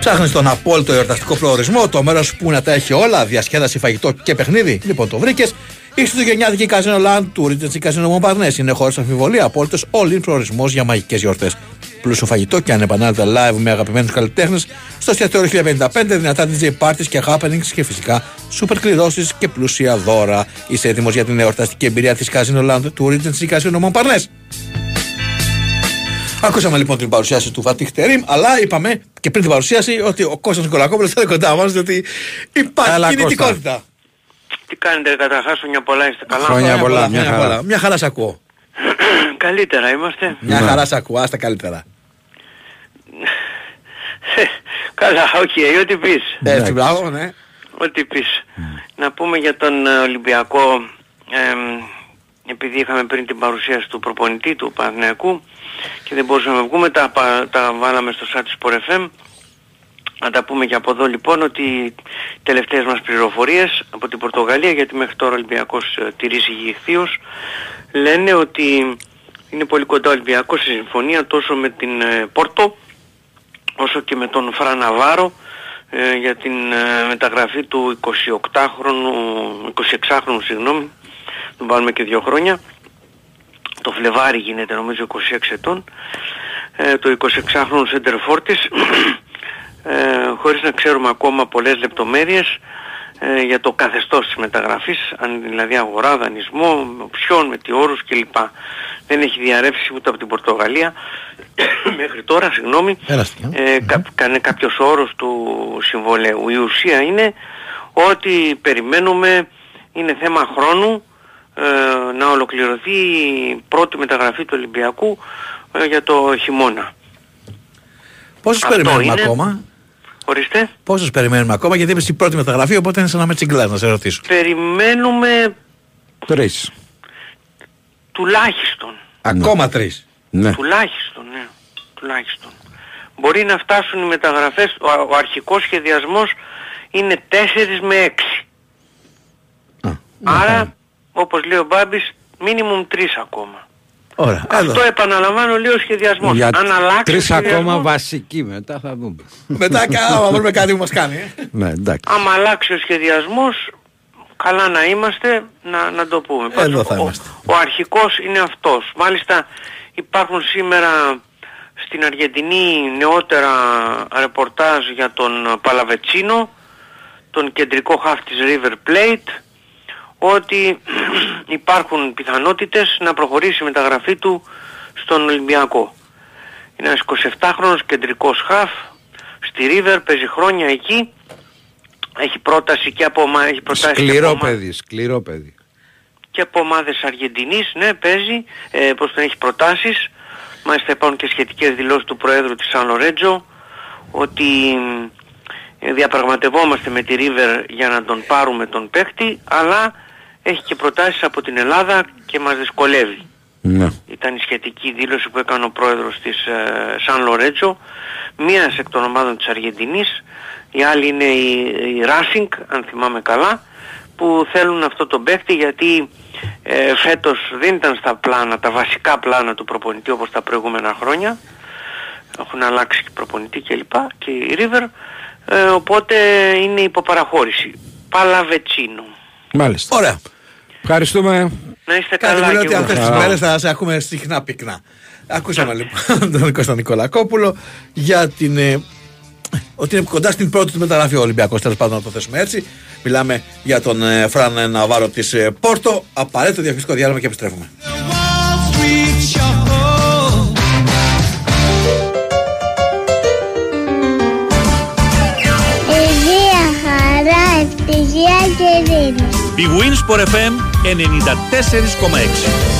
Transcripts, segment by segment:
Ψάχνεις τον απόλυτο εορταστικό προορισμό, το μέρος που να τα έχει όλα, διασκέδαση, φαγητό και παιχνίδι. Λοιπόν, το βρήκες. Η Χριστουγεννιάτικη Καζίνο Land του Ρίτζετς Καζίνο Μομπαρνές είναι χωρί αμφιβολία απόλυτος all-in προορισμός για μαγικές γιορτές. Πλούσιο φαγητό και ανεπανάληπτα live με αγαπημένους καλλιτέχνες στο εστιατόριο 1055, δυνατά DJ parties και happenings και φυσικά super κληρώσεις και πλούσια δώρα. Είσαι έτοιμος για την εορταστική εμπειρία της Καζίνο Land του Ρίτζετς Καζίνο Μομπαρνές. Ακούσαμε λοιπόν την παρουσίαση του Φατίχ Τερίμ, αλλά είπαμε και πριν την παρουσίαση ότι ο Κώστας Νικολακόπουλος θα είναι κοντά μας, διότι υπάρχει Έλα, κινητικότητα. Τι κάνετε καταρχάς, χρόνια πολλά, είστε καλά; Χρόνια πολλά, μια μια χαρά. χαρά. Μια χαρά σ' ακούω. Καλύτερα είμαστε. Μια Ναι. χαρά σ' ακούω, άστα καλύτερα. καλά, οκ, ό,τι πεις. Έτσι, μπράβο, ναι. Ό,τι πεις. Να πούμε για τον ε, Ολυμπιακό, εμ, επειδή είχαμε πριν την παρουσίαση του προπονητή του Παναθηναϊκού και δεν μπορούσαμε να βγούμε, τα, πα- τα βάλαμε στο site του Sport FM. Να τα πούμε και από εδώ λοιπόν ότι οι τελευταίες μας πληροφορίες από την Πορτογαλία, γιατί μέχρι τώρα ο Ολυμπιακός ε, τηρήσει ηχθείως, λένε ότι είναι πολύ κοντά ο Ολυμπιακός σε συμφωνία τόσο με την ε, Πόρτο όσο και με τον Φρα Ναβάρο ε, για την ε, μεταγραφή του 28χρονου, 26χρονου συγγνώμη, τον βάλουμε και δύο χρόνια. Το Φλεβάρι γίνεται νομίζω 26 ετών. Ε, το 26χρονο Σεντερφόρτης ε, χωρίς να ξέρουμε ακόμα πολλές λεπτομέρειες ε, για το καθεστώς της μεταγραφής, αν δηλαδή αγορά, δανεισμό, με οψιόν, με τι όρους κλπ. Δεν έχει διαρρεύσει ούτε από την Πορτογαλία μέχρι τώρα, συγγνώμη, Περάστηκε, ε, κα, κάνε κάποιος όρος του συμβολέου. Η ουσία είναι ότι περιμένουμε, είναι θέμα χρόνου ε, να ολοκληρωθεί η πρώτη μεταγραφή του Ολυμπιακού ε, για το χειμώνα. Πόσους Αυτό περιμένουμε είναι. ακόμα; Ορίστε. Πόσους περιμένουμε ακόμα, γιατί είπες η πρώτη μεταγραφή, οπότε είναι σαν να με τσιγκλάς να σε ρωτήσω. Περιμένουμε Τρεις. τουλάχιστον. Ακόμα τρεις. Ναι. Τουλάχιστον, ναι. Τουλάχιστον. Μπορεί να φτάσουν οι μεταγραφές, ο, ο αρχικός σχεδιασμός είναι 4 με 6. Α, Άρα, όπως λέει ο Μπάμπης, μίνιμουμ 3 ακόμα. Ωραία, εδώ. Αυτό επαναλαμβάνω λέει ο σχεδιασμός. Για Αν αλλάξει ο τρεις ακόμα σχεδιασμός, βασικοί μετά θα δούμε. Μετά κα- άμα βρούμε κάτι που μας κάνει. ε. Ναι, εντάξει. άμα αλλάξει ο σχεδιασμός, καλά να είμαστε, να, να το πούμε. Εδώ Πάντως, θα ο, είμαστε. ο αρχικός είναι αυτός. Μάλιστα υπάρχουν σήμερα στην Αργεντινή νεότερα ρεπορτάζ για τον Παλαβετσίνο, τον κεντρικό χαφ της River Plate, ότι υπάρχουν πιθανότητες να προχωρήσει η μεταγραφή του στον Ολυμπιακό. Είναι ένας 27χρονος κεντρικός χαφ, στη River, παίζει χρόνια εκεί, έχει πρόταση και από, ομα- έχει προτάσει και από, Σκληρό ομα- παιδί, σκληρό παιδί. και από ομάδες Αργεντινής, ναι, παίζει, ε, πως τον έχει προτάσεις. Μάλιστα υπάρχουν και σχετικές δηλώσεις του Προέδρου της Σαν Λορέτζο, ότι ε, διαπραγματευόμαστε με τη River για να τον πάρουμε τον παίχτη, αλλά έχει και προτάσεις από την Ελλάδα και μας δυσκολεύει. Ναι. Ήταν η σχετική δήλωση που έκανε ο πρόεδρος της ε, Σαν Λορέτζο, μία εκ των ομάδων της Αργεντινής, η άλλη είναι η, η Racing, αν θυμάμαι καλά, που θέλουν αυτό το παίκτη γιατί ε, φέτος δεν ήταν στα πλάνα, τα βασικά πλάνα του προπονητή όπως τα προηγούμενα χρόνια. Έχουν αλλάξει και προπονητή κλπ. και η River, ε, οπότε είναι υποπαραχώρηση. Παλαβετσίνο. Μάλιστα. Ωραία. Ευχαριστούμε. Να είστε Κάτι καλά μου λέει και ότι εγώ. αυτές τις Χαρά. μέρες θα σε ακούμε συχνά πυκνά. Ακούσαμε λοιπόν τον Κώστα Νικολακόπουλο για την. ε, ότι είναι κοντά στην πρώτη του μεταγραφή ο Ολυμπιακός, τέλος πάντων να το θέσουμε έτσι. Μιλάμε για τον ε, Φραν Ναβάρο της ε, Πόρτο. Απαραίτητο διαφημιστικό διάλειμμα και επιστρέφουμε. Υγεία, χαρά, ευτυχία και ειρήνη. Η Winsport FM 94,6.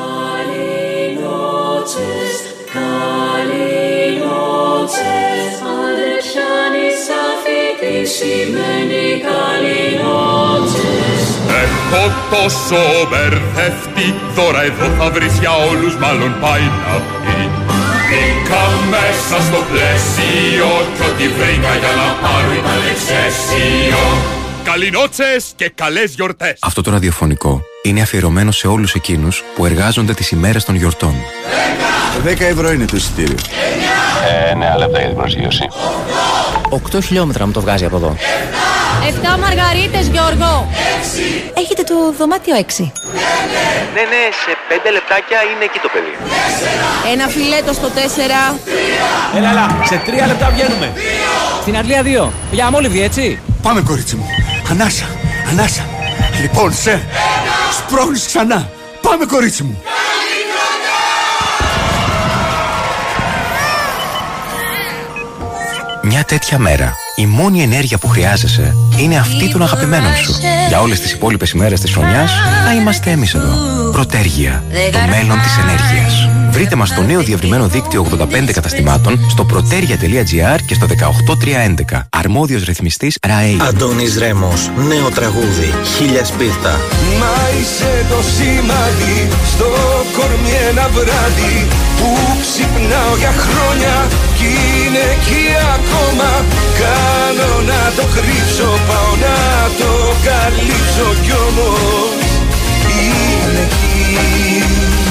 Σημαίνει καληνότσες Έχω τόσο μπερδευτεί Τώρα εδώ θα βρεις για όλους μάλλον πάει να πει. Μπήκα μέσα στο πλαίσιο Κι ό,τι βρήκα για να πάρω ήταν εξαίσιο Καληνότσες και καλές γιορτές Αυτό το ραδιοφωνικό είναι αφιερωμένο σε όλους εκείνους που εργάζονται τις ημέρες των γιορτών. 10 ευρώ είναι το εισιτήριο. Ε, ναι, λεπτά για την προσγείωση. 8 χιλιόμετρα μου το βγάζει από εδώ. 7 μαργαρίτες, Γιώργο. 6. Έχετε το δωμάτιο 6. Ναι, ναι, σε 5 λεπτάκια είναι εκεί το παιδί. Ένα φιλέτο στο 4. Έλα, έλα, σε 3 λεπτά βγαίνουμε. Στην Αγγλία 2. Για αμόλυβδη, έτσι. Πάμε, κορίτσι μου. Ανάσα, ανάσα. Λοιπόν, σε. Σπρώχνεις ξανά. Πάμε, κορίτσι μου. Μια τέτοια μέρα, η μόνη ενέργεια που χρειάζεσαι είναι αυτή των αγαπημένων σου. Για όλες τις υπόλοιπες ημέρες της χρονιάς, θα είμαστε εμείς εδώ. Πρωτέργεια, το μέλλον της ενέργειας. Βρείτε μας στο νέο διευρυμένο δίκτυο 85 καταστημάτων στο protergia.gr και στο 18311. Αρμόδιος ρυθμιστής ΡΑΕΗ. Αντώνης Ρέμος, νέο τραγούδι, χίλια σπίρτα. Μα είσαι το σημάδι στο κορμί ένα βράδυ που ξυπνάω για χρόνια κι είναι εκεί ακόμα Κάνω να το κρύψω, πάω να το καλύψω κι όμως είναι εκεί Είσαι το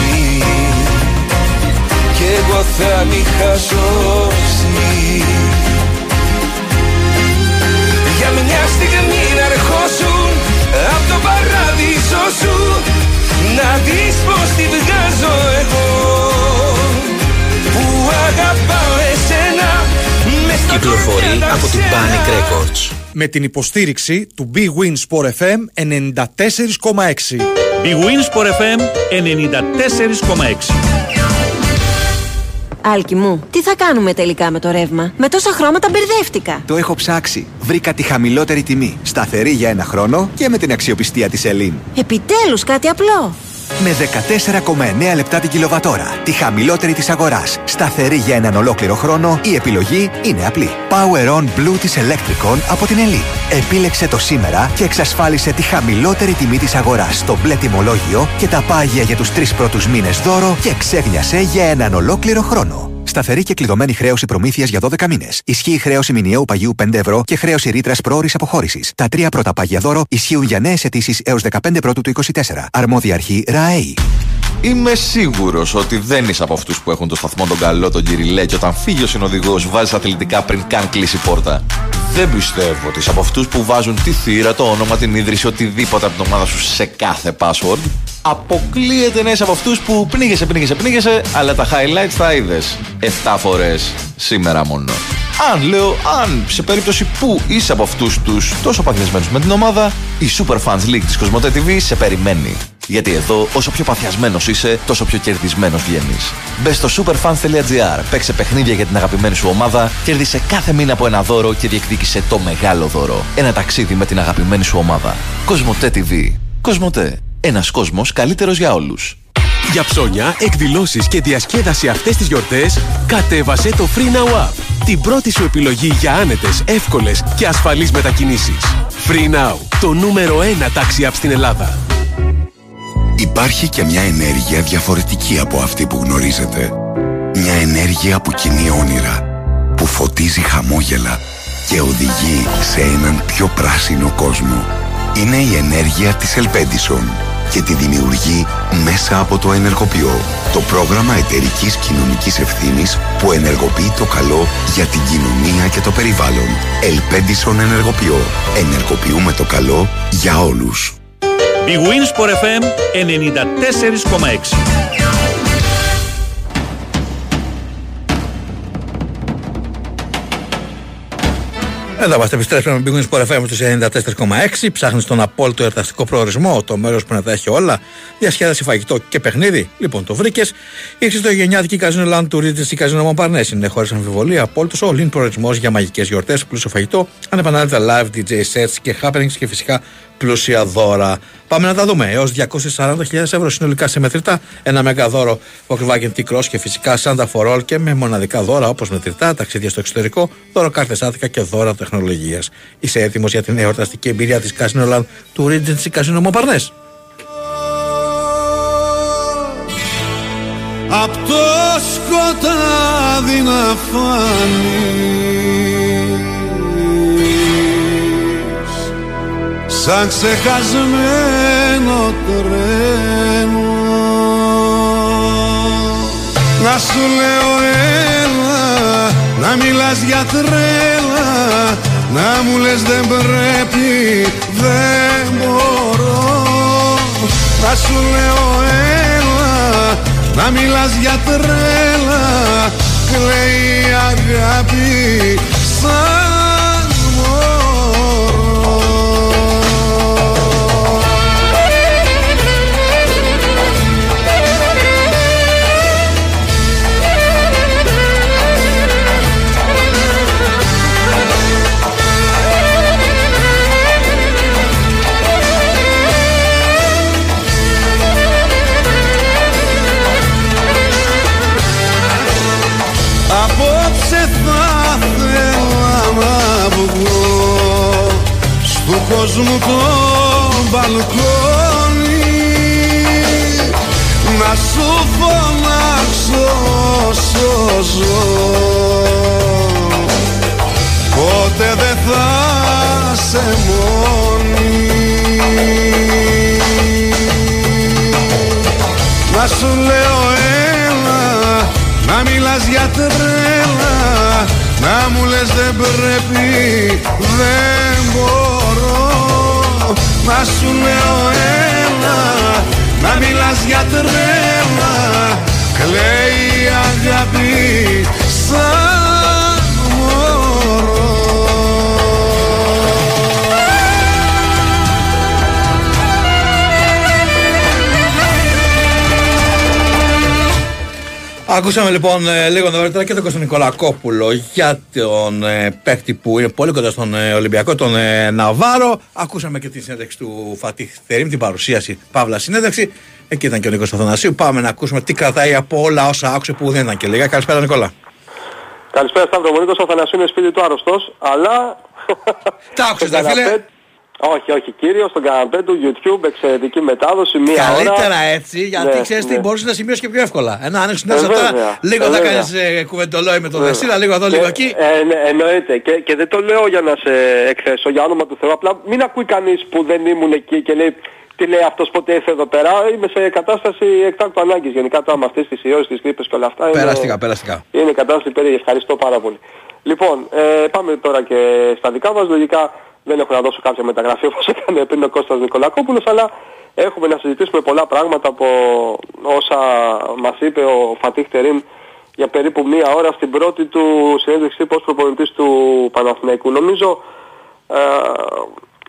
Κι εγώ θα μη χασώσει Για μια στιγμή να ερχόσουν Απ' το παράδεισο σου Να δεις πως τη βγάζω εγώ Που αγαπάω εσένα Κυκλοφορεί από την Panic Records. Με την υποστήριξη του Big Win Sport FM 94,6. Big Win Sport FM 94,6. Άλκη μου, τι θα κάνουμε τελικά με το ρεύμα; Με τόσα χρώματα μπερδεύτηκα. Το έχω ψάξει. Βρήκα τη χαμηλότερη τιμή. Σταθερή για ένα χρόνο και με την αξιοπιστία της Ελλήν. Επιτέλους κάτι απλό. Με 14,9 λεπτά την κιλοβατόρα. Τη χαμηλότερη της αγοράς. Σταθερή για έναν ολόκληρο χρόνο, η επιλογή είναι απλή. Power On Blue της Electricon από την Elite. Επίλεξε το σήμερα και εξασφάλισε τη χαμηλότερη τιμή της αγοράς στο μπλε τιμολόγιο και τα πάγια για τους τρεις πρώτους μήνες δώρο και ξέγνιασε για έναν ολόκληρο χρόνο. Σταθερή και κλειδωμένη χρέωση προμήθειας για 12 μήνες. Ισχύει χρέωση μηνιαίου παγίου 5 ευρώ και χρέωση ρήτρας προώρη αποχώρησης. Τα τρία πρώτα πάγια δώρο ισχύουν για νέες αιτήσεις έως 15 πρώτου του 24. Αρμόδια αρχή ΡΑΕΗ. Είμαι σίγουρος ότι δεν είσαι από αυτούς που έχουν το σταθμό τον καλό τον Κυριλέ και όταν φύγει ο συνοδηγός βάζεις αθλητικά πριν καν κλείσει πόρτα. Δεν πιστεύω ότι είσαι από αυτούς που βάζουν τη θύρα, το όνομα, την ίδρυση, οτιδήποτε από την ομάδα σου σε κάθε password. Αποκλείεται να είσαι από αυτούς που πνίγεσαι, πνίγεσαι, πνίγεσαι, αλλά τα highlights τα είδες 7 φορές σήμερα μόνο. Αν λέω, αν σε περίπτωση που είσαι από αυτούς τους τόσο παθιασμένους με την ομάδα, η Super Fans League της Κοσμοτέ TV σε περιμένει. Γιατί εδώ, όσο πιο παθιασμένος είσαι, τόσο πιο κερδισμένος βγαίνεις. Μπες στο superfans.gr, παίξε παιχνίδια για την αγαπημένη σου ομάδα, κέρδισε κάθε μήνα από ένα δώρο και διεκδίκησε το μεγάλο δώρο. Ένα ταξίδι με την αγαπημένη σου ομάδα. Κοσμοτέ TV. Κοσμοτέ. Ένας κόσμος καλύτερος για όλους. Για ψώνια, εκδηλώσεις και διασκέδαση αυτές τις γιορτές, κατέβασε το Free Now App. Την πρώτη σου επιλογή για άνετες, εύκολες και ασφαλείς μετακινήσεις. Free Now, το νούμερο 1 τάξη app στην Ελλάδα. Υπάρχει και μια ενέργεια διαφορετική από αυτή που γνωρίζετε. Μια ενέργεια που κινεί όνειρα, που φωτίζει χαμόγελα και οδηγεί σε έναν πιο πράσινο κόσμο. Είναι η ενέργεια της Ελπέντισον και τη δημιουργεί μέσα από το Ενεργοποιώ, το πρόγραμμα εταιρικής κοινωνικής ευθύνης που ενεργοποιεί το καλό για την κοινωνία και το περιβάλλον. Ελπέντισον Ενεργοποιώ. Ενεργοποιούμε το καλό για όλους. Big Wins for FM 94,6. Εδώ είμαστε, επιστρέφουμε με Big Wings FM στους 94,6. Ψάχνεις τον απόλυτο εορταστικό προορισμό, το μέρος που να τα έχει όλα. Διασκέδαση, φαγητό και παιχνίδι. Λοιπόν, το βρήκες. Ήρθε στο γενιάτικη Καζίνο Land του Regency Καζίνο Μομπαρνές. Είναι χωρίς αμφιβολία απόλυτος all-in προορισμός για μαγικές γιορτές, πλούσιο φαγητό, ανεπανάληπτα live DJ sets και happenings και φυσικά πλούσια δώρα. Πάμε να τα δούμε. Έως 240.000 ευρώ συνολικά σε μετρητά. Ένα μεγαδόρο Volkswagen T-Cross και φυσικά Santa for All και με μοναδικά δώρα όπως μετρητά, ταξίδια στο εξωτερικό, δώρο κάρτε άτικα και δώρα τεχνολογίας. Είσαι έτοιμος για την εορταστική εμπειρία της Casino Land του Regency Casino Montparnasse; Απ' το σκοτάδι να φανείς Σαν ξεχασμένο τρένο Να σου λέω έλα Να μιλάς για τρέλα. Να μου λες δεν πρέπει Δεν μπορώ Να σου λέω έλα Να μιλάς για τρέλα. Κλαίει η αγάπη σαν Στου κόσμου το μπαλκόνι. Να σου φωνάξω όσο ζω. Ποτέ δεν θα σε μόνη. Να σου λέω έλα να μιλάς για τρέλα. Να μου λες δεν πρέπει Δεν μπορώ Να σου λέω έλα Να μιλάς για τρέλα. Κλαίει η αγάπη σαν Ακούσαμε λοιπόν ε, λίγο νωρίτερα και τον Κώστα Νικολακόπουλο για τον ε, παίκτη που είναι πολύ κοντά στον ε, Ολυμπιακό, τον ε, Ναβάρο. Ακούσαμε και τη συνέντευξη του Φατίχ Θερήμ, την παρουσίαση Παύλα συνέντευξη. Εκεί ήταν και ο Νίκος Αθανασίου. Πάμε να ακούσουμε τι κρατάει από όλα όσα άκουσε που δεν ήταν και λίγα. Καλησπέρα Νικόλα. Καλησπέρα Σταύρο, ο Νίκος Αθανασίου είναι σπίτι του άρρωστος, αλλά... Τα άκουσες στον τα φίλε. Καναπέ- Όχι, όχι κύριος, στον καναπέ του YouTube, εξαιρετική μετάδοση, μία Καλύτερα ώρα. έτσι, γιατί Ναι, ξέρεις τι ναι. μπορούσε να σημειώσεις και πιο εύκολα. Ένα ανοίξει την Ε, αίθουσα τώρα, βέβαια, λίγο ε, θα βέβαια. κάνεις κουβεντολόι με τον Βέβαια. Δεσίλα, λίγο εδώ, λίγο Και- εκεί. Ε, ναι, εννοείται. Και, και δεν το λέω για να σε εκθέσω, για όνομα του Θεού. Απλά μην ακούει κανείς που δεν ήμουν εκεί και λέει τι λέει αυτός ποτέ ήρθε εδώ πέρα. Είμαι σε κατάσταση εκτάκτου ανάγκης. Γενικά τώρα με αυτές τις ιώσεις, τις γρήπες και όλα αυτά. είναι- Περαστικά, περαστικά. είναι κατάσταση περίεργη. Ευχαριστώ πάρα πολύ. Λοιπόν, ε, πάμε τώρα και στα δικά μας. Λογικά δεν έχω να δώσω κάποια μεταγραφή όπως έκανε πριν ο Κώστας Νικολακόπουλος, αλλά έχουμε να συζητήσουμε πολλά πράγματα από όσα μας είπε ο Φατίχ Τερίμ για περίπου μία ώρα στην πρώτη του συνέντευξη ως προπονητής του Παναθηναϊκού. Νομίζω ε,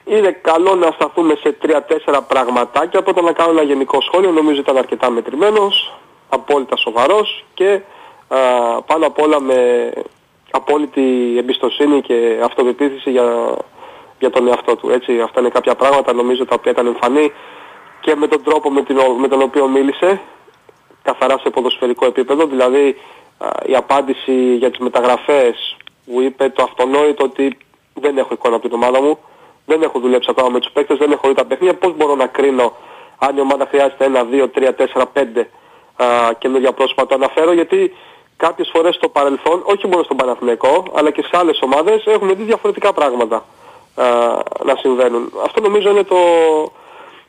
είναι καλό να σταθούμε σε τρία-τέσσερα πραγματάκια. Πρώτα να κάνω ένα γενικό σχόλιο. Νομίζω ήταν αρκετά μετρημένος, απόλυτα σοβαρός και ε, πάνω απ' όλα με απόλυτη εμπιστοσύνη και αυτοπεποίθηση για, για τον εαυτό του. Έτσι, αυτά είναι κάποια πράγματα νομίζω τα οποία ήταν εμφανή και με τον τρόπο με, την, ο- με τον οποίο μίλησε καθαρά σε ποδοσφαιρικό επίπεδο, δηλαδή α, η απάντηση για τις μεταγραφές που είπε το αυτονόητο ότι δεν έχω εικόνα από την ομάδα μου, δεν έχω δουλέψει ακόμα με τους παίκτες, δεν έχω δει τα παιχνίδια, πώς μπορώ να κρίνω αν η ομάδα χρειάζεται ένα, δύο, τρία, τέσσερα, πέντε α, καινούργια πρόσωπα. Το αναφέρω γιατί κάποιες φορές στο παρελθόν, όχι μόνο στον Παναθηναϊκό, αλλά και σε άλλες ομάδες έχουμε δει διαφορετικά πράγματα α, να συμβαίνουν. Αυτό νομίζω είναι το,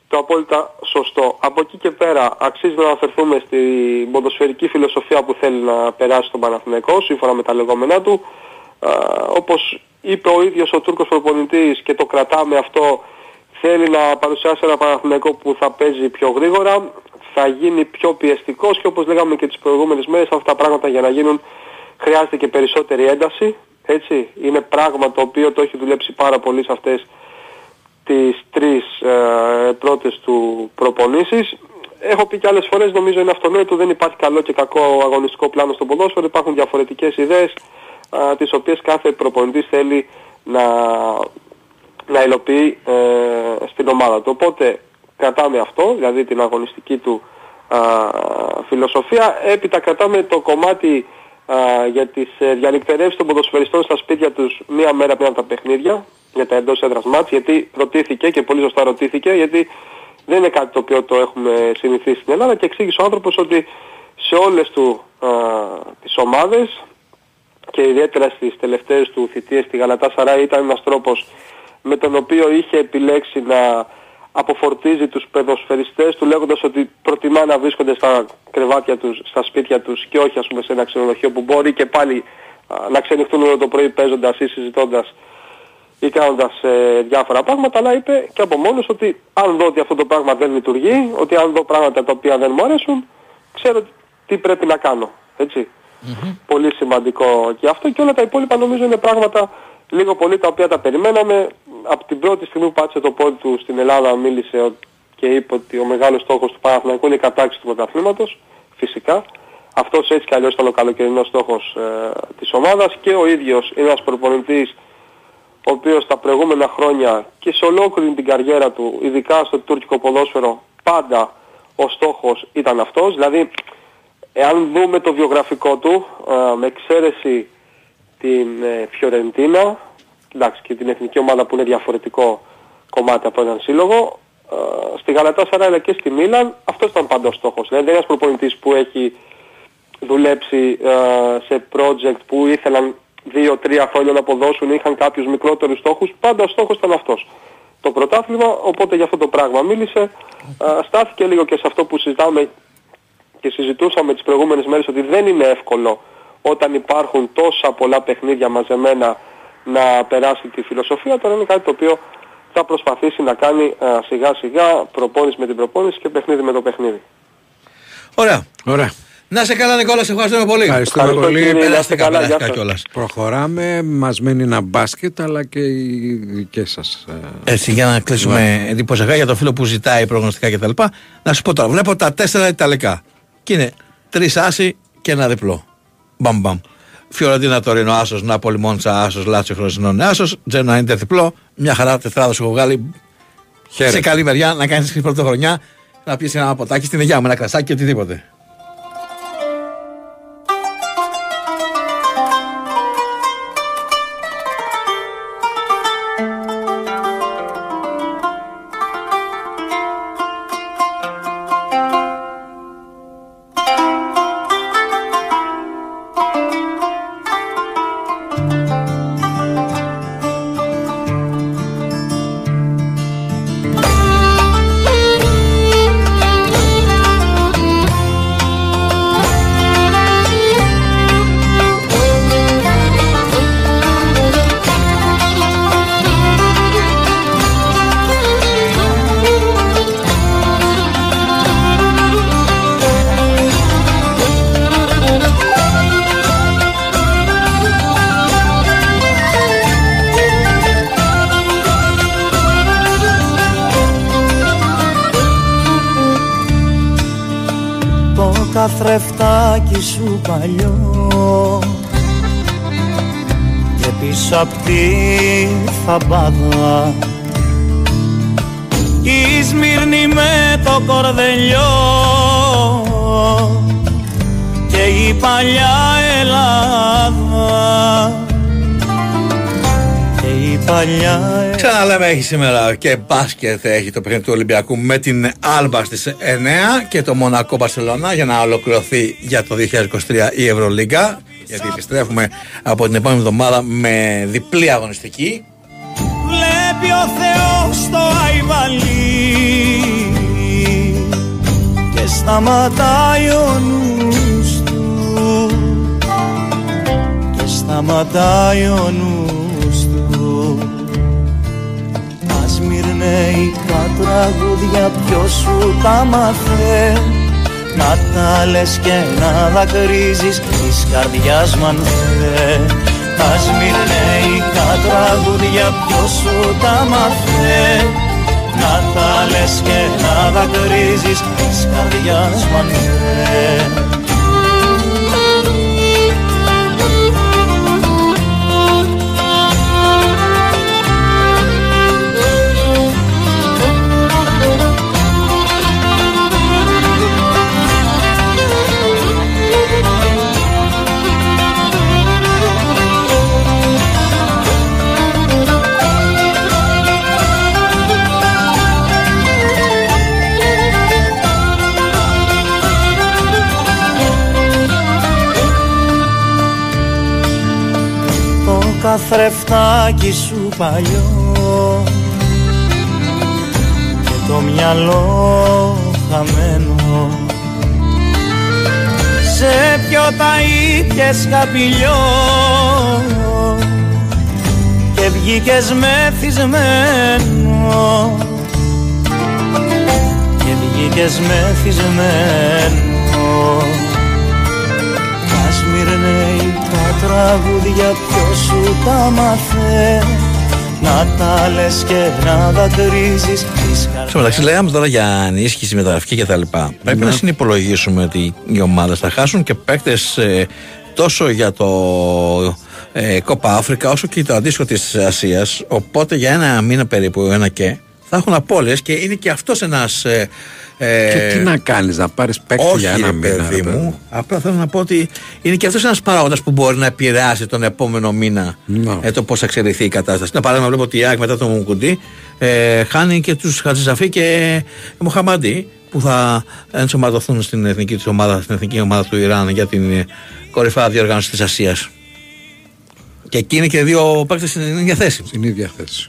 το απόλυτα σωστό. Από εκεί και πέρα αξίζει να αναφερθούμε στην ποδοσφαιρική φιλοσοφία που θέλει να περάσει στον Παναθηναϊκό σύμφωνα με τα λεγόμενά του. Α, όπως είπε ο ίδιος ο Τούρκος προπονητής και το κρατάμε αυτό θέλει να παρουσιάσει ένα Παναθηναϊκό που θα παίζει πιο γρήγορα, θα γίνει πιο πιεστικός και όπως λέγαμε και τις προηγούμενες μέρες αυτά τα πράγματα για να γίνουν χρειάζεται και περισσότερη ένταση Έτσι, είναι πράγμα το οποίο το έχει δουλέψει πάρα πολύ σε αυτές τις τρεις ε, πρώτες του προπονήσεις. Έχω πει και άλλες φορές, νομίζω είναι αυτονόητο, δεν υπάρχει καλό και κακό αγωνιστικό πλάνο στο ποδόσφαιρο, υπάρχουν διαφορετικές ιδέες, α, τις οποίες κάθε προπονητής θέλει να, να υλοποιεί ε, στην ομάδα του. Οπότε κρατάμε αυτό, δηλαδή την αγωνιστική του α, φιλοσοφία, έπειτα κρατάμε το κομμάτι α, για τις ε, διαλυκτερεύσεις των ποδοσφαιριστών στα σπίτια τους μία μέρα πριν από τα παιχνίδια, για τα εντός έδρας μάτς, γιατί ρωτήθηκε και πολύ σωστά ρωτήθηκε, γιατί δεν είναι κάτι το οποίο το έχουμε συνηθίσει στην Ελλάδα και εξήγησε ο άνθρωπος ότι σε όλες του α, τις ομάδες και ιδιαίτερα στις τελευταίες του θητείες στη Γαλατά Σαρά ήταν ένας τρόπος με τον οποίο είχε επιλέξει να αποφορτίζει τους παιδοσφαιριστές του λέγοντας ότι προτιμά να βρίσκονται στα κρεβάτια τους, στα σπίτια τους και όχι ας πούμε σε ένα ξενοδοχείο που μπορεί και πάλι α, να ξενυχτούν όλο το πρωί παίζοντας ή συζητώντας ή κάνοντας ε, διάφορα πράγματα, αλλά είπε και από μόνος ότι αν δω ότι αυτό το πράγμα δεν λειτουργεί, ότι αν δω πράγματα τα οποία δεν μου αρέσουν, ξέρω τι πρέπει να κάνω. Έτσι. Πολύ σημαντικό και αυτό και όλα τα υπόλοιπα νομίζω είναι πράγματα λίγο πολύ τα οποία τα περιμέναμε. Από την πρώτη στιγμή που πάτησε το πόδι του στην Ελλάδα μίλησε και είπε ότι ο μεγάλος στόχος του Παναθηναϊκού είναι η κατάξυση του πρωταθλήματος, φυσικά. Αυτός έτσι κι αλλιώς ήταν ο καλοκαιρινός στόχος ε, της ομάδας και ο ίδιος είναι ένας προπονητής ο οποίος τα προηγούμενα χρόνια και σε ολόκληρη την καριέρα του, ειδικά στο τουρκικό ποδόσφαιρο, πάντα ο στόχος ήταν αυτός. Δηλαδή, εάν δούμε το βιογραφικό του, ε, με εξαίρεση την ε, Φιωρεντίνα, εντάξει και την εθνική ομάδα που είναι διαφορετικό κομμάτι από έναν σύλλογο, ε, στη Γαλατά Σαράιλα και στη Μίλαν, αυτός ήταν πάντα ο στόχος. Δηλαδή, δεν είναι ένας προπονητής που έχει δουλέψει ε, σε project που ήθελαν δύο-τρία χρόνια να αποδώσουν, είχαν κάποιους μικρότερους στόχους, πάντα ο στόχος ήταν αυτός. Το πρωτάθλημα, οπότε για αυτό το πράγμα μίλησε, α, στάθηκε λίγο και σε αυτό που συζητάμε και συζητούσαμε τις προηγούμενες μέρες ότι δεν είναι εύκολο όταν υπάρχουν τόσα πολλά παιχνίδια μαζεμένα να περάσει τη φιλοσοφία, τώρα είναι κάτι το οποίο θα προσπαθήσει να κάνει α, σιγά σιγά προπόνηση με την προπόνηση και παιχνίδι με το παιχνίδι. Ωραία. Ωραία. Να σε καλά Νικόλας, σε ευχαριστούμε πολύ. Ευχαριστούμε Ευχαριστώ, πολύ. κύριε. Να είστε Περάστε καλά, καλά, γεια καλά σας. κιόλας. Προχωράμε. Μας μένει ένα μπάσκετ αλλά και οι δικές σας. Έτσι, για να κλείσουμε εντυπωσιακά για το φίλο που ζητάει προγνωστικά κτλ. Να σου πω τώρα, βλέπω τα τέσσερα Ιταλικά. Και είναι τρεις άσοι και ένα διπλό. Μπαμ μπαμ. Φιωρεντίνα Τωρίνο Άσος, Νάπολη Μόντσα Άσος, Λάτσιο Χρυσινόν Άσος, Τζένα είναι διπλό. Μια χαρά τετράδα σου έχω βγάλει. Σε καλή μεριά να κάνεις την πρωτοχρονιά, να πιεις ένα ποτάκι στην υγειά μου, ένα κρασάκι και οτιδήποτε. Καθρεφτάκι σου παλιό. Και πίσω απ' τη θαμπάδα η Σμύρνη με το κορδελιό. Και η παλιά Ελλάδα. και η παλιά Ξαναλέμε έχει σήμερα και μπάσκετ έχει το παιχνίδι του Ολυμπιακού με την Άλμπα στις 9 και το Μονακό Μπαρσελόνα για να ολοκληρωθεί για το 2023 η Ευρωλίγκα. Γιατί επιστρέφουμε από την επόμενη εβδομάδα με διπλή αγωνιστική. Βλέπει ο Θεός το αϊβαλί και σταματάει ο νους του. Και σταματάει ο νους Ας μυρνέικα τραγούδια ποιος σου τα μάθε. Να τα λες και να δακρύζεις της καρδιάς μου αν θε. Ας τα τραγούδια ποιος σου τα μάθε. Να τα λες και να δακρύζεις της καρδιάς μου αν καθρεφτάκι σου παλιό. Και το μυαλό χαμένο. Σε ποιο τα ήπιες καπηλιό. Και βγήκες μεθυσμένο. Και βγήκες μεθυσμένο. Σμυρνέει τα τραγούδια ποιος σου τα μάθε; Να τα λες και να δακρύζεις Στο μεταξύ λέγαμε τώρα για ενίσχυση, μεταγραφική κτλ. Πρέπει Ναι. να συνυπολογίσουμε ότι οι ομάδες θα χάσουν και παίκτες ε, τόσο για το ε, Κόπα Αφρικα όσο και το αντίστοιχο της Ασίας οπότε για ένα μήνα περίπου ένα και θα έχουν απώλειες και είναι και αυτός ένας ε, ε, Και τι να κάνεις, να πάρεις παίκτη όχι, για ένα ρε μήνα. παιδί ρε παιδί. μου. Απλά θέλω να πω ότι είναι και αυτός ένας παράγοντας που μπορεί να επηρεάσει τον επόμενο μήνα Ναι. ε, το πώς θα εξελιχθεί η κατάσταση. Ένα παράδειγμα, βλέπω ότι η ΑΕΚ μετά τον Μουκουντή ε, χάνει και τους Χατζησαφή και Μοχαμαντή που θα ενσωματωθούν στην εθνική, της ομάδα, στην εθνική ομάδα του Ιράν για την ε, κορυφαία διοργάνωση της Ασίας. Και εκεί είναι και δύο παίκτες στην ίδια θέση. Στην ίδια θέση.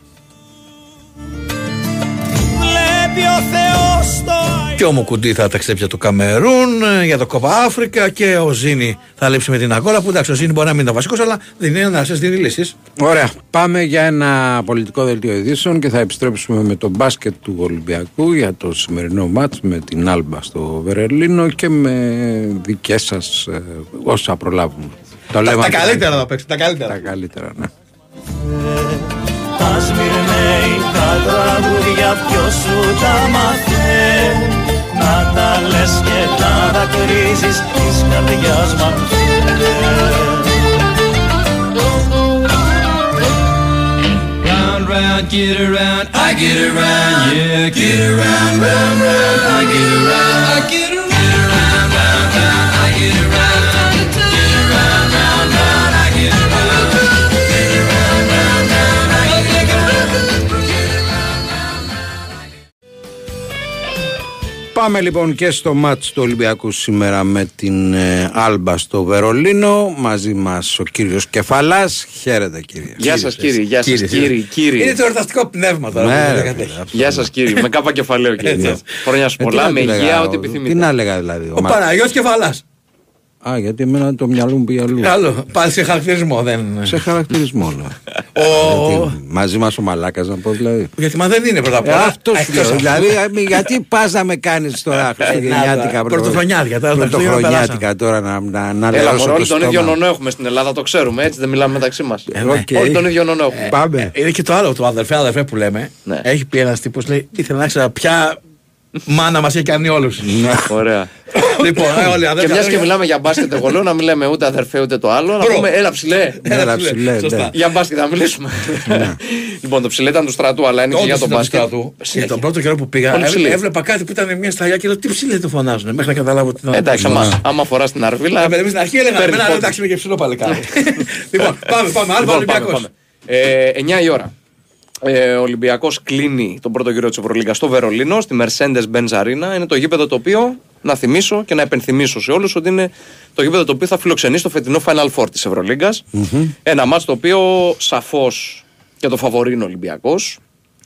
Βλέπει ο Θεός το Και ο Μουκουντή θα ταξιδέψει για το Καμερούν, ε, για το Κόπα Αφρικα και ο Ζήνη θα λείψει με την Αγόρα. Που εντάξει, ο Ζήνη μπορεί να μην είναι ο βασικός, αλλά δεν είναι να σας δίνει λύσεις. Ωραία. Πάμε για ένα πολιτικό δελτίο ειδήσεων και θα επιστρέψουμε με το μπάσκετ του Ολυμπιακού για το σημερινό μάτς με την Άλμπα στο Βερολίνο και με δικές σας ε, όσα προλάβουμε. Το Τα, λέμε τα από- καλύτερα θα παίξουν, τα καλύτερα. Τα καλύτερα, ναι. Ας μυρνέει τα τραγούδια ποιος σου τα μαθαίνει. Να τα λες και τα δακρύζεις της καρδιάς Around, get around, I get around, yeah, get around, round, round, I get around, I get. Πάμε λοιπόν και στο μάτς του Ολυμπιακού σήμερα με την ε, Άλμπα στο Βερολίνο. Μαζί μας ο κύριος Κεφαλάς. Χαίρετε κύριε. Γεια σας κύριε, γεια σας Κύριε, κύριε. κύριε. Είναι το εορταστικό πνεύμα τώρα. Ναι, που ρε, δεν φίλε, κατέχει. Γεια σας κύριε, με κάπα κεφαλαίο κύριε. Έτσι. Χρόνια σου Ε, τι πολλά, να με του λέγα, υγεία, ο- ό,τι Τι επιθυμείτε. να έλεγα δηλαδή. Ο Μα- Παναγιώτης Κεφαλάς. Α, γιατί εμένα το μυαλό μου πήγε αλλού. Άλλο, πάλι σε χαρακτηρισμό. Δεν... Σε χαρακτηρισμό, ναι. Ο... Γιατί μαζί μας ο Μαλάκας να πω δηλαδή. Γιατί μα δεν είναι πρώτα απ' Ε, όλα. αυτός σου Εκτός λέω. αυτού. Δηλαδή, ε, γιατί πας να με κάνεις τώρα Χριστουγεννιάτικα. να, πρωτοχρονιάτικα, τώρα τα Χριστούγεννα Πρωτοχρονιάτικα τώρα να, να, να Έλα, λερώσω μωρό, το όλοι τον ίδιο στόμα. νονό έχουμε στην Ελλάδα, το ξέρουμε, έτσι δεν μιλάμε μεταξύ μας. οκ. Όλοι τον ίδιο νονό έχουμε. Πάμε. Είναι και το άλλο, το αδερφέ, αδερφέ που λέμε. Ναι. Έχει πει ένας τύπος, λέει, ήθελα να ξέρω ποια μάνα μας έχει κάνει όλους. Ωραία. λοιπόν, ε, όλοι οι Και αδέρφια. μιας και αδέρφια. μιλάμε για μπάσκετ, εγώ λέω να μην λέμε ούτε αδερφέ ούτε το άλλο. Να Μπρο. πούμε, έλα ψηλέ. Έλα, ψηλέ, ναι. Σωστά. Για μπάσκετ θα μιλήσουμε. λοιπόν, το ψηλέ ήταν του στρατού, αλλά είναι και για Όντως τον ήταν του μπάσκετ. στρατού. Και Συνέχεια. τον πρώτο καιρό που πήγα, Πολύ έβλε- ψηλή. έβλεπα κάτι που ήταν μια σταλιά και λέω τι ψηλέ το φωνάζουν. Μέχρι να καταλάβω τι θα Εντάξει, Ναι. άμα, άμα φοράς την αρβίλα. Ε, παιδί, Στην αρχή έλεγα, παίρνει εμένα πόντους. εντάξει είμαι και ψηλό παλικάρι. Λοιπόν, πάμε, πάμε. Άλλο Λοιπόν, πάμε, Ολυμπιακός. πάμε. Ε, 9 η ώρα. Ε, ο Ολυμπιακός κλείνει τον πρώτο γύρο της Ευρωλίγκας στο Βερολίνο, στη Mercedes-Benz Arena. Είναι το γήπεδο το οποίο, να θυμίσω και να επενθυμίσω σε όλους, ότι είναι το γήπεδο το οποίο θα φιλοξενήσει το φετινό Final Four της ευρωλιγκα Ένα μάτς το οποίο σαφώς και το φαβορεί είναι ο Ολυμπιακός.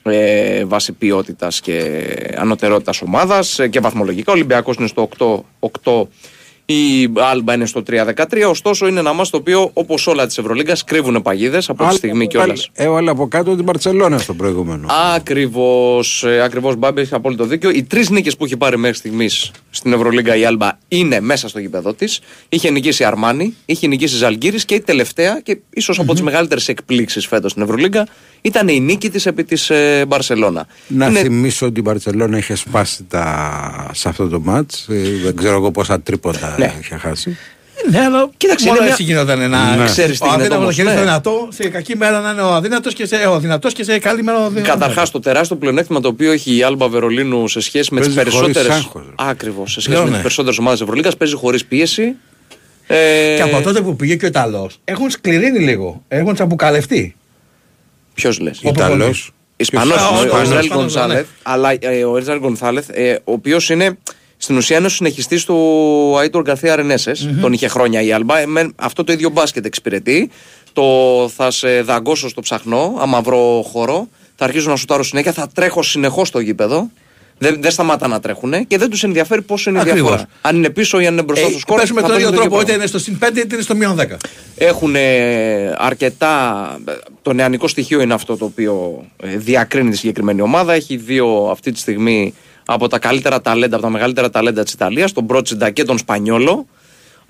Ε, βάσει ποιότητας και ανωτερότητας ομάδας και βαθμολογικά. Ο Ολυμπιακός είναι στο 8, 8 Η Άλμπα είναι στο 3-13. Ωστόσο, είναι ένα μάτς το οποίο, όπως όλα της Ευρωλίγκας, κρύβουν παγίδες από τη στιγμή κιόλας. Έβαλε από κάτω την Παρσελόνα στο προηγούμενο. Ακριβώς, ακριβώς, Μπάμπη, έχεις απόλυτο δίκιο. Οι τρεις νίκες που έχει πάρει μέχρι στιγμής στην Ευρωλίγκα η Άλμπα είναι μέσα στο γήπεδο της. Είχε νικήσει η Αρμάνι, είχε νικήσει η Ζαλγκύρης και η τελευταία και ίσως από τις μεγαλύτερες εκπλήξεις φέτος στην Ευρωλίγκα ήταν η νίκη της επί της ε, Μπαρσελόνα. Να Είναι- θυμίσω ότι η Μπαρσελόνα είχε σπάσει τα... σε αυτό το μάτς. Ε, δεν ξέρω εγώ πόσα τρίποτα Ναι. είχε χάσει. Ναι, αλλά Κοίταξε, μόνο είναι μια- έτσι γινόταν να Ναι. Ξέρεις τι ο γίνεται αδύναμο όμως, χέρι ναι. στο δυνατό, σε κακή μέρα να είναι ο αδύνατος και σε, ο δυνατός και σε καλή μέρα ο δυνατό. Καταρχάς, το τεράστιο πλεονέκτημα το οποίο έχει η Άλμπα Βερολίνου σε σχέση με τις Παίζει χωρίς περισσότερε. άγχος, ρε. Ακριβώς. Σε σχέση Λέω, με ναι. τι περισσότερες ομάδες Ευρωλίγκας παίζει χωρίς πίεση. Ε, Και από τότε που πήγε και ο Ιταλός, έχουν σκληρύνει λίγο. Έχουν τσαμπουκαλευτεί. Ποιος λες; Ιταλός. Ισπανός Ποιος; είναι ο Ισπανός, Ισραήλ Ισπανός, Γκονσάλεθ. Αλλά ε, ο Ισραήλ Γκονσάλεθ, ε, ο οποίος είναι στην ουσία είναι ο συνεχιστής του Αίτουρ Γκαρθία Ρενέσες. Τον είχε χρόνια η Άλμπα. Ε, με αυτό το ίδιο μπάσκετ εξυπηρετεί. Το θα σε δαγκώσω στο ψαχνό, άμα βρω χώρο. Θα αρχίσω να σουτάρω συνέχεια. Θα τρέχω συνεχώς στο γήπεδο. Δεν, δεν σταματά να τρέχουν και δεν τους ενδιαφέρει πόσο είναι η Ακριβώς. διαφορά. Αν είναι πίσω ή αν είναι μπροστά Ε, στο σκορ. παίζουν με θα τον ίδιο παίζουν το τρόπο, ίδιο είτε είναι στο συν 5 είτε είναι στο μείον 10. έχουν αρκετά. Το νεανικό στοιχείο είναι αυτό το οποίο ε, διακρίνει τη συγκεκριμένη ομάδα. Έχει δύο αυτή τη στιγμή από τα καλύτερα ταλέντα, από τα μεγαλύτερα ταλέντα της Ιταλίας, τον Μπρότσιντα και τον Σπανιόλο.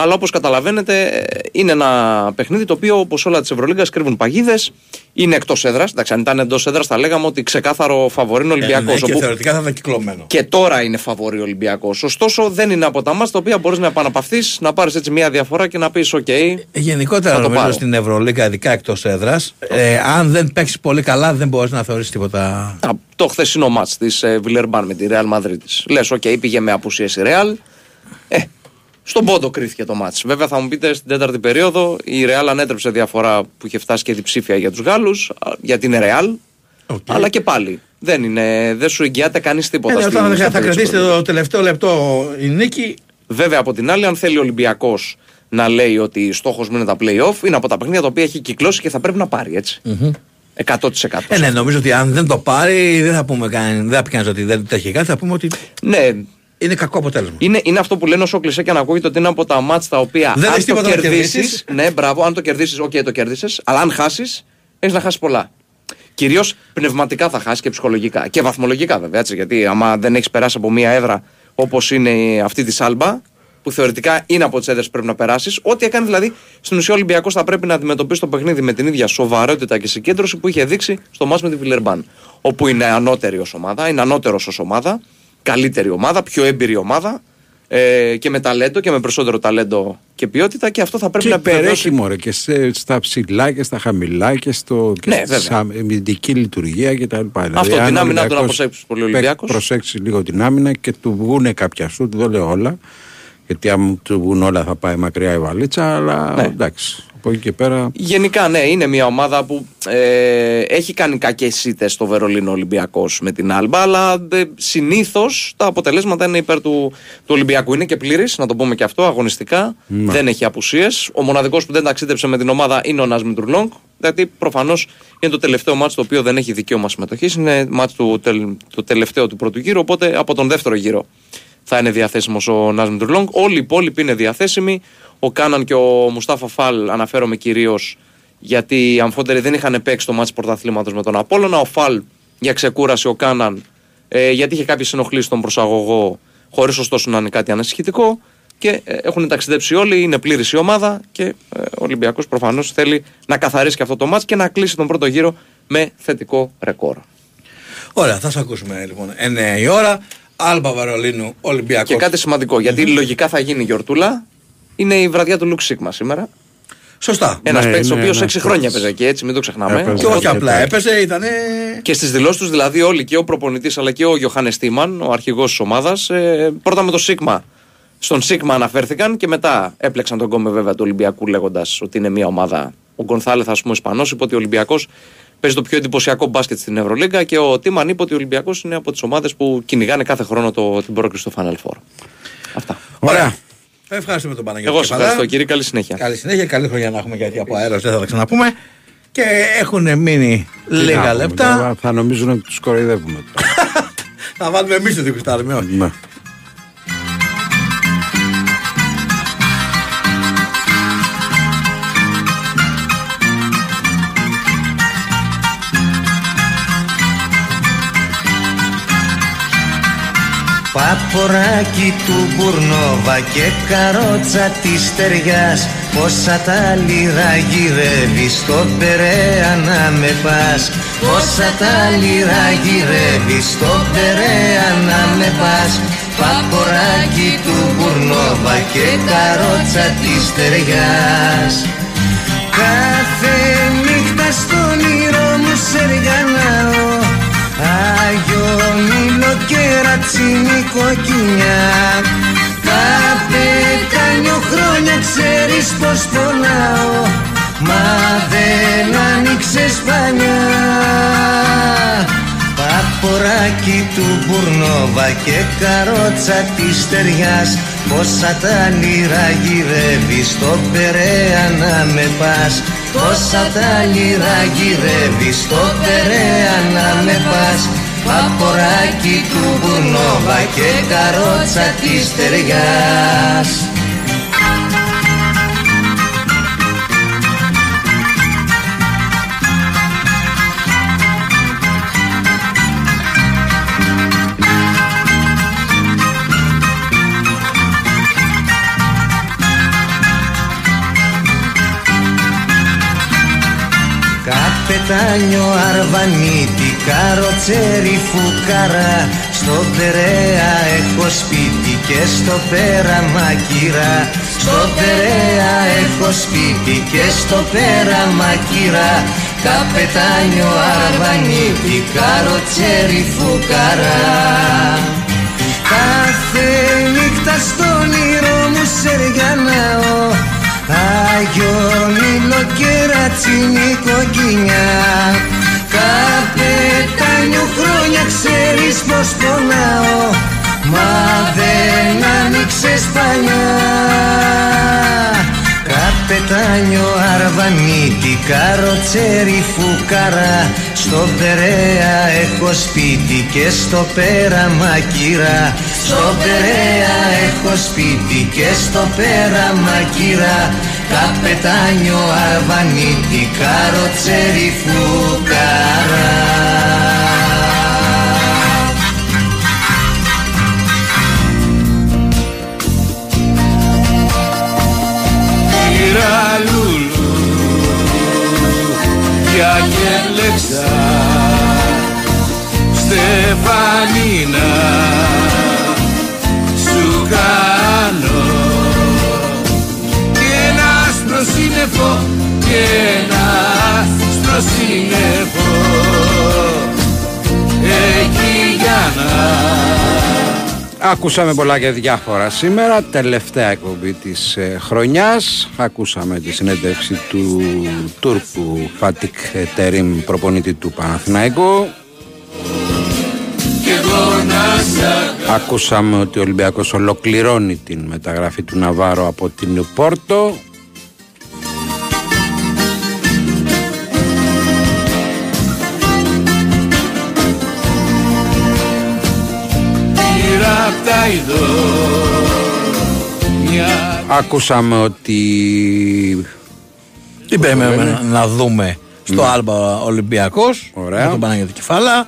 Αλλά όπως καταλαβαίνετε, ε, είναι ένα παιχνίδι το οποίο όπως όλα της Ευρωλίγκας κρύβουν παγίδες. Είναι εκτός έδρας. Εντάξει, αν ήταν εντός έδρας, θα λέγαμε ότι ξεκάθαρο φαβορή είναι ο Ολυμπιακό. Ε, ναι, και θεωρητικά θα ήταν κυκλωμένο. Και τώρα είναι φαβορή ο Ολυμπιακός. Ωστόσο, δεν είναι από τα μάτια τα οποία μπορείς να επαναπαυθείς, να πάρεις έτσι μια διαφορά και να πεις: OK, Γενικότερα Θα το νομίζω πάρω. στην Ευρωλίγκα, ειδικά εκτός έδρας, ε, αν δεν παίξεις πολύ καλά, δεν μπορείς να θεωρήσεις τίποτα. Α, το χθεσινό ματς της ε, Βιλερμπάν με τη Real Madrid. Λες, οκ, πήγε με απουσίες η Real. Ε, στον πόντο κρίθηκε το ματς. Βέβαια θα μου πείτε στην τέταρτη περίοδο η Real ανέτρεψε διαφορά που είχε φτάσει και διψήφια για τους Γάλλους, α, γιατί είναι Real. Αλλά και πάλι δεν, είναι, δεν σου εγγυάται κανείς τίποτα. Ε, στην- όταν στο θα παιχνίδι κρατήσει της το τελευταίο λεπτό η νίκη, Βέβαια από την άλλη, αν θέλει ο Ολυμπιακός να λέει ότι στόχος μου είναι τα playoff, είναι από τα παιχνίδια τα οποία έχει κυκλώσει και θα πρέπει να πάρει έτσι. 100%. Ε, ναι, νομίζω ότι αν δεν το πάρει, δεν θα πούμε κανένα, δεν θα πει κανείς ότι δεν τρέχει κάτι, θα πούμε ότι Ναι, είναι κακό αποτέλεσμα. Είναι, είναι αυτό που λένε όσο κλισέ και να ακούγεται ότι είναι από τα ματς τα οποία Δεν αν έχεις το τίποτα να κερδίσει. κερδίσεις. Ναι, μπράβο, αν το κερδίσεις, οκ, το κέρδισες. Αλλά αν χάσεις, έχεις να χάσεις πολλά. Κυρίως πνευματικά θα χάσεις και ψυχολογικά. Και βαθμολογικά βέβαια. Έτσι, γιατί άμα δεν έχεις περάσει από μία έδρα όπως είναι αυτή της Άλμπα, που θεωρητικά είναι από τις έδρες που πρέπει να περάσεις, ό,τι έκανε δηλαδή στην ουσία ο Ολυμπιακός θα πρέπει να αντιμετωπίσει το παιχνίδι με την ίδια σοβαρότητα και συγκέντρωση που είχε δείξει στο μάτς με τη Βιλερμπάν. Όπου είναι ανώτερη ως ομάδα, είναι ανώτερος ως ομάδα, καλύτερη ομάδα, πιο έμπειρη ομάδα ε, και με ταλέντο και με περισσότερο ταλέντο και ποιότητα και αυτό θα πρέπει Και να υπερέχει επιβεβαιώσει. μωρέ και σε, στα ψηλά και στα χαμηλά και, στο, και Ναι, στη βέβαια. αμυντική λειτουργία κτλ. Αυτό, την αν ο άμυνα του να Ολυμπιακός προσέξεις πολύ ο παί- Ολυμπιακός. Προσέξεις λίγο την άμυνα και του βγούνε κάποια σου, δεν λέω όλα. Γιατί αν του βγουν όλα θα πάει μακριά η βαλίτσα, αλλά Ναι. εντάξει. Από εκεί και πέρα. Γενικά, ναι, είναι μια ομάδα που ε, έχει κάνει κακές ήττε στο Βερολίνο Ολυμπιακός με την Άλμπα, αλλά ε, συνήθως τα αποτελέσματα είναι υπέρ του, του Ολυμπιακού. Είναι και πλήρης, να το πούμε και αυτό, αγωνιστικά. Ναι. Δεν έχει απουσίες. Ο μοναδικός που δεν ταξίδεψε με την ομάδα είναι ο Νάσμι Τουρλόγκ. Γιατί προφανώς είναι το τελευταίο μάτσο το οποίο δεν έχει δικαίωμα συμμετοχής. Είναι μάτσο του, τελ, το τελευταίο του πρώτου γύρου. Οπότε από τον δεύτερο γύρο θα είναι διαθέσιμος ο Νάσμι Τουρλόγκ. Όλοι οι υπόλοιποι είναι διαθέσιμοι. Ο Κάναν και ο Μουστάφα Φαλ αναφέρομαι κυρίως γιατί οι αμφότεροι δεν είχαν παίξει το μάτι πρωταθλήματος με τον Απόλλωνα. Ο Φαλ για ξεκούραση, ο Κάναν ε, γιατί είχε κάποιες ενοχλήσεις στον προσαγωγό, χωρίς ωστόσο να είναι κάτι ανασυχητικό. Και ε, έχουν ταξιδέψει όλοι, είναι πλήρης η ομάδα και ε, ο Ολυμπιακός προφανώς θέλει να καθαρίσει και αυτό το μάτς και να κλείσει τον πρώτο γύρο με θετικό ρεκόρ. Ωραία, θα σα ακούσουμε λοιπόν. 9 η ώρα. Άλμπα Βερολίνου, Ολυμπιακός. Και κάτι σημαντικό, γιατί λογικά θα γίνει γιορτούλα. Είναι η βραδιά του Λουκ Σίγμα σήμερα. Σωστά. Ένας Ναι, παίκτης ο είναι οποίος 6 ένας χρόνια παίκτης. έπαιζε εκεί, έτσι, μην το ξεχνάμε. Έπαιζε. Και όχι Οπότε, απλά ναι. έπαιζε, ήταν. Και στις δηλώσεις τους, δηλαδή, όλοι και ο προπονητής αλλά και ο Γιωχάνε Τίμαν, ο αρχηγός της ομάδας, ε, πρώτα με το Σίγμα. Στον Σίγμα αναφέρθηκαν και μετά έπλεξαν τον κόμμα βέβαια του Ολυμπιακού λέγοντας ότι είναι μια ομάδα. Ο Γκονθάλεθ, ας πούμε, Ισπανός, είπε ότι ο Ολυμπιακός παίζει το πιο εντυπωσιακό μπάσκετ στην Ευρωλίγκα και ο Τίμαν είπε ότι ο Ολυμπιακός είναι από τις ομάδες που κυνηγάνε κάθε χρόνο το, την πρόκριση στο Final Four. Αυτά. Ωραία. Ευχαριστούμε τον Παναγιώτη. Εγώ σας Κεφαλά. ευχαριστώ κύριε, καλή συνέχεια. Καλή συνέχεια, καλή χρονιά να έχουμε γιατί από αέρας δεν θα τα ξαναπούμε. Και έχουν μείνει Τι να λίγα πούμε λεπτά. τώρα, Θα νομίζουν ότι τους κοροϊδεύουμε τώρα. Θα βάλουμε εμείς το δικουστάρι, Παποράκι του Μπουρνόβα και καρότσα της ταιριάς Πόσα τα λιρά γυρεύεις στο Περέα να με πας. Πόσα τα λιρά γυρεύεις στο Περέα να με πας. Παποράκι του Μπουρνόβα και καρότσα της ταιριάς. Κάθε νύχτα στον όνειρο μου σεργανάω Άγιο Μήλο και ρατσίνη κοκκινιά Καπετάνιο χρόνια ξέρεις πως πονάω Μα δεν άνοιξες πανιά Παποράκι του Μπουρνόβα και καρότσα της ταιριάς Πόσα τα λίρα γυρεύεις στο Περέα να με πας. Πόσα τα λίρα γυρεύεις στο Περέα να με πας Παποράκι του Μπουρνόβα και καρότσα της ταιριάς Καπετάνιο αρβανίτη, καροτσέρι φουκαρά Στο Περέα έχω σπίτι και στο πέρα μακυρά Στο Περέα έχω σπίτι και στο πέρα μακυρά Καπετάνιο αρβανίτη, καροτσέρι φουκαρά Κάθε νύχτα στον όνειρο μου σεργανάω Άγιο Νίλο και ρατσίνη κοκκινιά. Καπετάνιο χρόνια ξέρεις πως πονάω Μα δεν άνοιξες παλιά Καπετάνιο αρβανίτη καροτσέρι φουκαρά. Στο Περέα έχω σπίτι και στο πέρα μακυρά Στο Περέα έχω σπίτι και στο πέρα μακυρά Καπετάνιο αρβανίτη καροτσέρι φουκαρά Ακούσαμε πολλά και διάφορα σήμερα, τελευταία εκπομπή της ε, χρονιάς. Ακούσαμε τη συνέντευξη του Τούρκου Φάτικ Τερίμ, προπονητή του Παναθηναϊκού. Ακούσαμε ότι ο Ολυμπιακός ολοκληρώνει την μεταγραφή του Ναβάρο από την Πόρτο. Πήρα απ' τα ειδώ μια Ακούσαμε ότι Είπαμε να, να δούμε στο Ναι. Άλμπα Ολυμπιακός Ωραία. Με τον Παναγιώτη Κεφάλα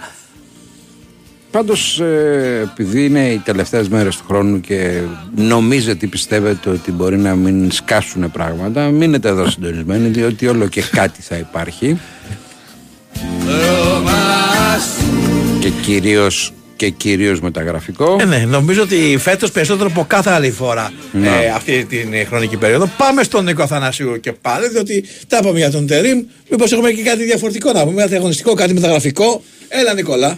Πάντως ε, επειδή είναι οι τελευταίες μέρες του χρόνου και νομίζετε ή πιστεύετε ότι μπορεί να μην σκάσουν πράγματα μείνετε εδώ συντονισμένοι διότι όλο και κάτι θα υπάρχει και κυρίως, και κυρίως μεταγραφικό Ε, ναι, νομίζω ότι φέτος περισσότερο από κάθε άλλη φορά Ναι. ε, αυτή την ε, χρονική περίοδο. Πάμε στον Νίκο Αθανασίου και πάλι, διότι τα είπαμε για τον Τερήμ. Μήπως έχουμε και κάτι διαφορετικό να πούμε, κάτι αγωνιστικό, κάτι μεταγραφικό. Έλα, Νικόλα.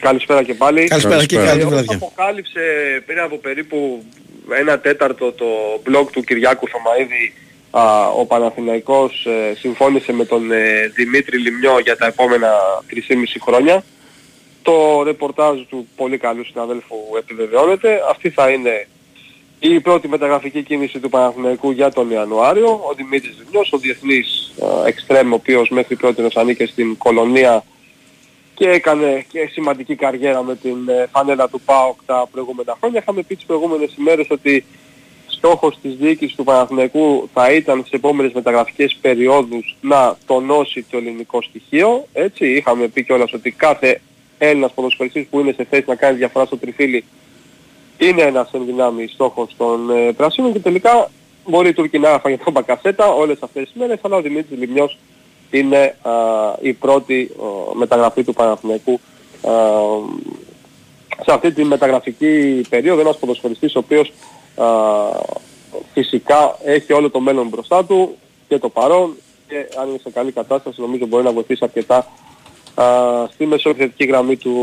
Καλησπέρα και πάλι. Καλησπέρα και καλή Ε, όπως βραδιά. αποκάλυψε πριν από περίπου ένα τέταρτο το blog του Κυριάκου Θωμαίδη α, ο Παναθηναϊκός ε, συμφώνησε με τον ε, Δημήτρη Λιμιό για τα επόμενα 3,5 χρόνια. Το ρεπορτάζ του πολύ καλού συναδέλφου επιβεβαιώνεται. Αυτή θα είναι η πρώτη μεταγραφική κίνηση του Παναθηναϊκού για τον Ιανουάριο. Ο Δημήτρης Λιμιός, ο διεθνής εξτρέμ, ο οποίος μέχρι πρώτη ανήκε στην κολονία και έκανε και σημαντική καριέρα με την ε, φανέλα του ΠΑΟΚ τα προηγούμενα χρόνια. Είχαμε πει τις προηγούμενες ημέρες ότι στόχος της διοίκησης του Παναθηναϊκού θα ήταν στις επόμενες μεταγραφικές περιόδους να τονώσει το ελληνικό στοιχείο. Έτσι, είχαμε πει κιόλας ότι κάθε Έλληνας ποδοσφαιριστής που είναι σε θέση να κάνει διαφορά στο τριφύλι είναι ένας ενδυνάμει στόχος των ε, Πρασίνων και τελικά μπορεί η Τούρκη να φάγει τον Μπακασέτα όλες αυτές τις μέρες, αλλά ο Δημήτρης Λιμνιός είναι α, η πρώτη α, μεταγραφή του Παναθηναϊκού α, σε αυτή τη μεταγραφική περίοδο, ένας ποδοσφαιριστής ο οποίος α, φυσικά έχει όλο το μέλλον μπροστά του και το παρόν και αν είναι σε καλή κατάσταση νομίζω μπορεί να βοηθήσει αρκετά α, στη μεσοεπιθετική γραμμή του,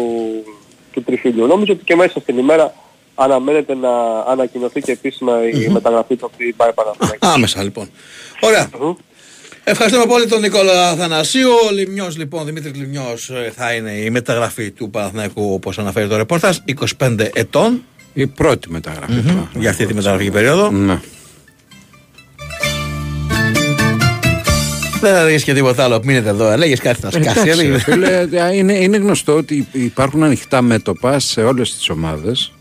του τριφύλιου. Νομίζω ότι και μέσα στην ημέρα αναμένεται να ανακοινωθεί και επίσημα η μεταγραφή του αυτή πάει Παναθηναϊκός. Άμεσα λοιπόν. Ωραία. Ευχαριστούμε πολύ τον Νικόλα Θανασίου. Ο Λιμνιός λοιπόν, Δημήτρης Λιμνιός ε, θα είναι η μεταγραφή του Παναθηναϊκού όπως αναφέρει το ρεπόρταζ, 25 ετών. Η πρώτη μεταγραφή. Μμμ, για αυτή τη μεταγραφική περίοδο. Ναι. Δεν θα λέγες και τίποτα άλλο. Μείνετε εδώ. Λέγες κάτι θα σκάσει. Εντάξει, ρε έλεγες. φίλε, είναι, είναι γνωστό ότι υπάρχουν ανοιχτά μέτωπα σε όλες τις ομάδες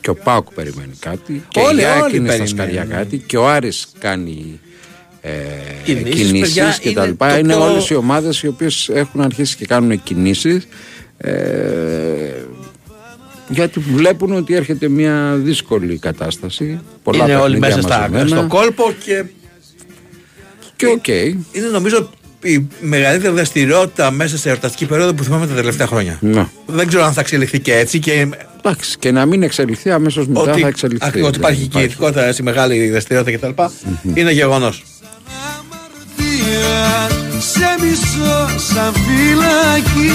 και ο Πάουκ περιμένει κάτι και Όλοι, η ΑΕΚ όλοι είναι στα περιμένουν. σκαριά κάτι και ο Άρης κάνει ε, Κινήσεις, κινήσεις παιδιά, και τα είναι λοιπά. το Είναι πιο- όλες οι ομάδες οι οποίες έχουν αρχίσει και κάνουν κινήσεις ε, γιατί βλέπουν ότι έρχεται μια δύσκολη κατάσταση. Πολλά είναι όλοι παιχνίδια μέσα στα, μαζεμένα. στο κόλπο και Και οκ. είναι νομίζω η μεγαλύτερη δραστηριότητα μέσα σε εορταστική περίοδο που θυμάμαι τα τελευταία χρόνια. Ναι. Δεν ξέρω αν θα εξελιχθεί και έτσι και Εντάξει, και να μην εξελιχθεί αμέσως μετά ότι, θα εξελιχθεί. ακριβώς, ότι υπάρχει Δεν κινητικότητα έτσι μεγάλη δραστηριότητα κτλ. Είναι γεγονός. σε μισό σαν φυλακή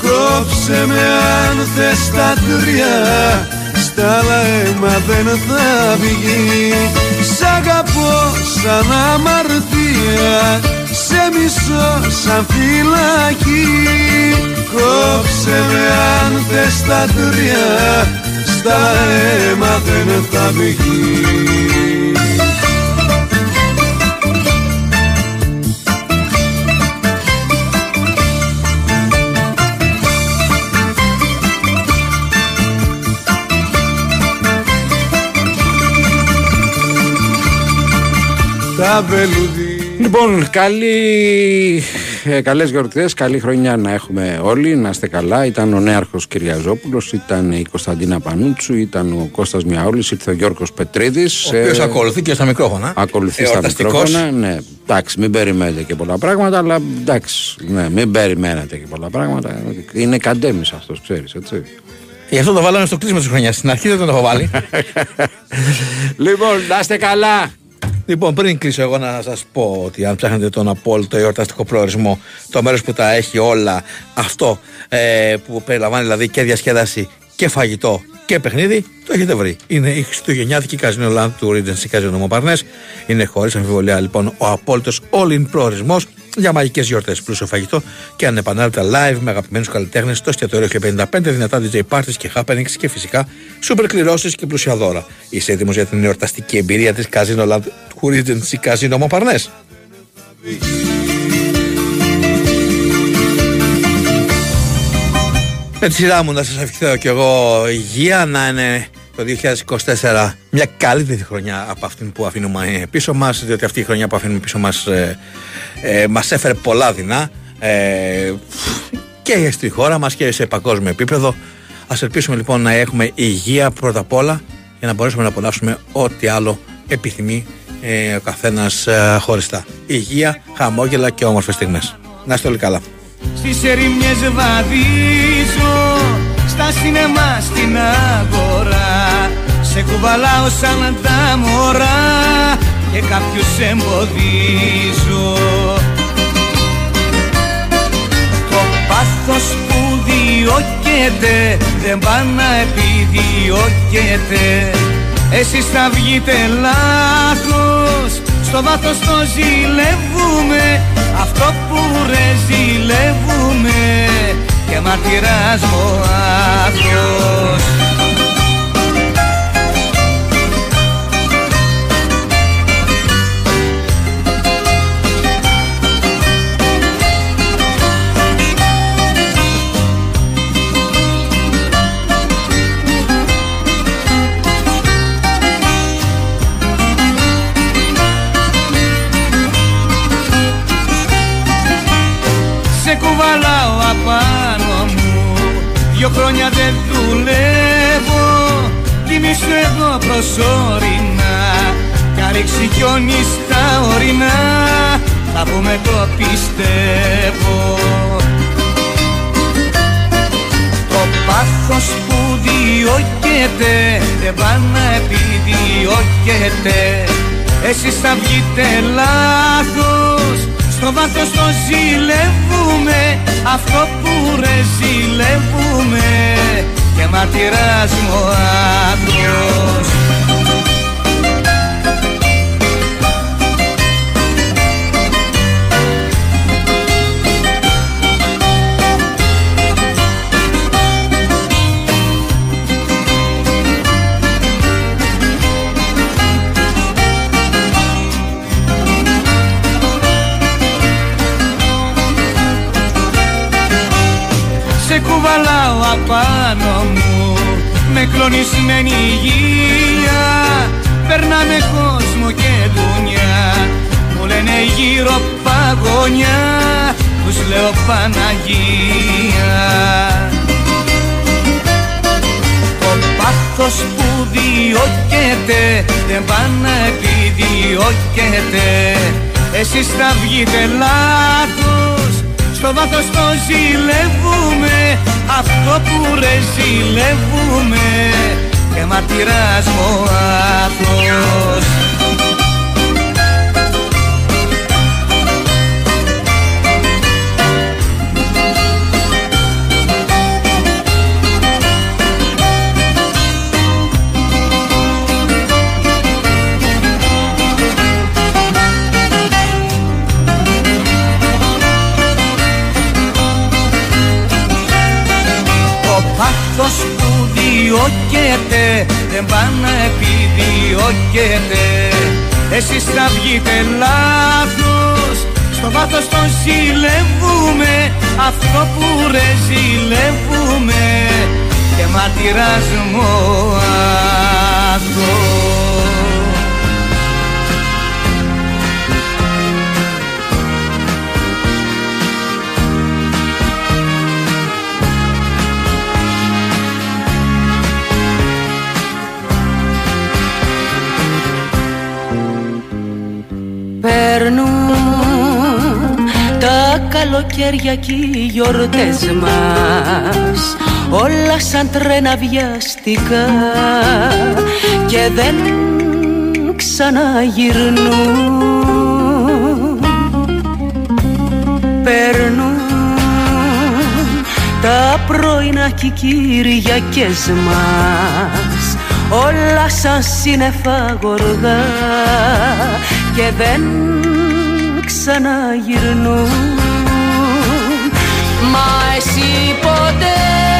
Κόψε με αν θες τα τρία Στα άλλα αίμα δεν θα βγει. Σ' αγαπώ σαν αμαρτία Σε μισό σαν φυλακή. Κόψε με αν θες τα τρία Στα άλλα αίμα δεν θα βγει τα βελουδί Λοιπόν, καλή, ε, καλές γιορτές, καλή χρονιά να έχουμε όλοι, να είστε καλά. Ήταν ο νέαρχος Κυριαζόπουλος, ήταν η Κωνσταντίνα Πανούτσου, ήταν ο Κώστας Μιαούλης, ήρθε ο Γιώργος Πετρίδης. Ο οποίος Ε, ακολουθεί και στα μικρόφωνα. Ακολουθεί στα Εορταστικός. μικρόφωνα, ναι. Εντάξει, μην περιμένετε και πολλά πράγματα, αλλά εντάξει, ναι, μην περιμένετε και πολλά πράγματα. Είναι καντέμις αυτός, ξέρεις, έτσι. Γι' αυτό το βάλαμε στο κλείσιμο της χρονιάς. Στην αρχή δεν τον έχω βάλει. λοιπόν, να είστε καλά. Λοιπόν, πριν κλείσω εγώ να σας πω ότι αν ψάχνετε τον απόλυτο εορταστικό προορισμό, το μέρος που τα έχει όλα αυτό ε, που περιλαμβάνει δηλαδή και διασκέδαση και φαγητό και παιχνίδι, το έχετε βρει. Είναι η Χριστουγεννιάτικη Καζίνο Land του Regency Casino Μοπαρνές. Είναι χωρίς αμφιβολία λοιπόν ο απόλυτος all-in προορισμός για μαγικές γιορτές, πλούσιο φαγητό και ανεπανάληπτα live με αγαπημένους καλλιτέχνες στο εστιατόριο 55, δυνατά DJ parties και happenings και φυσικά super κληρώσεις και πλούσια δώρα. Είσαι έτοιμος για την εορταστική εμπειρία της Casino Land του Regency Casino Μοπαρνές. Με τη σειρά μου να σας ευχηθώ κι εγώ υγεία να είναι το 2024 μια καλύτερη χρονιά από αυτήν που αφήνουμε πίσω μας διότι αυτή η χρονιά που αφήνουμε πίσω μας ε, ε, μας έφερε πολλά δεινά ε, και στη χώρα μας και σε παγκόσμιο επίπεδο ας ελπίσουμε λοιπόν να έχουμε υγεία πρώτα απ' όλα για να μπορέσουμε να απολαύσουμε ό,τι άλλο επιθυμεί ε, ο καθένας ε, χωριστά. Υγεία, χαμόγελα και όμορφες στιγμές. Να είστε όλοι καλά. Στις ερημιές βαδίζω Στα σινεμά στην αγορά. Σε κουβαλάω σαν τα μωρά Και κάποιους εμποδίζω. Το πάθος που διώκεται Δεν πάει να επιδιώκεται Εσείς θα βγείτε λάθος. Στο βάθος το ζηλεύουμε. Αυτό που ρε ζηλεύουμε. Και μαρτυράς μου άθρος Δυο χρόνια δεν δουλεύω. Ζήσω εγώ προσωρινά. Κι αν ρίξει χιόνις στα ορεινά Θα πούμε το πιστεύω. Το πάθος που διώκεται Δεν πάει να επιδιώκεται. Εσείς θα βγείτε λάθος Στο βάθος το ζηλεύουμε Αυτό που ρε ζηλεύουμε. Και μαρτυράς μου ο κλονισμένη υγεία. Περνάμε κόσμο και δουνιά Μου λένε γύρω παγωνιά. Τους λέω Παναγία. Το πάθος που διώκεται Δεν πάει να επιδιώκεται. Εσείς θα βγείτε λάθος στο βάθος το ζηλεύουμε. Αυτό που ρε ζηλεύουμε. Και μαρτυράς μου ο άθος πάθος που διώκεται δεν πάει να επιδιώκεται Εσείς θα βγείτε λάθος Στο βάθος το ζηλεύουμε. Αυτό που ρε ζηλεύουμε Και μαρτυράς μου ο Περνούν τα καλοκαίρια και οι γιορτές μας. Όλα σαν τρένα βιαστικά και δεν ξαναγυρνούν. Περνούν τα πρωινά και οι Κυριακές μας. Όλα σαν σύννεφα γοργά και δεν ξαναγυρνούν Μα εσύ ποτέ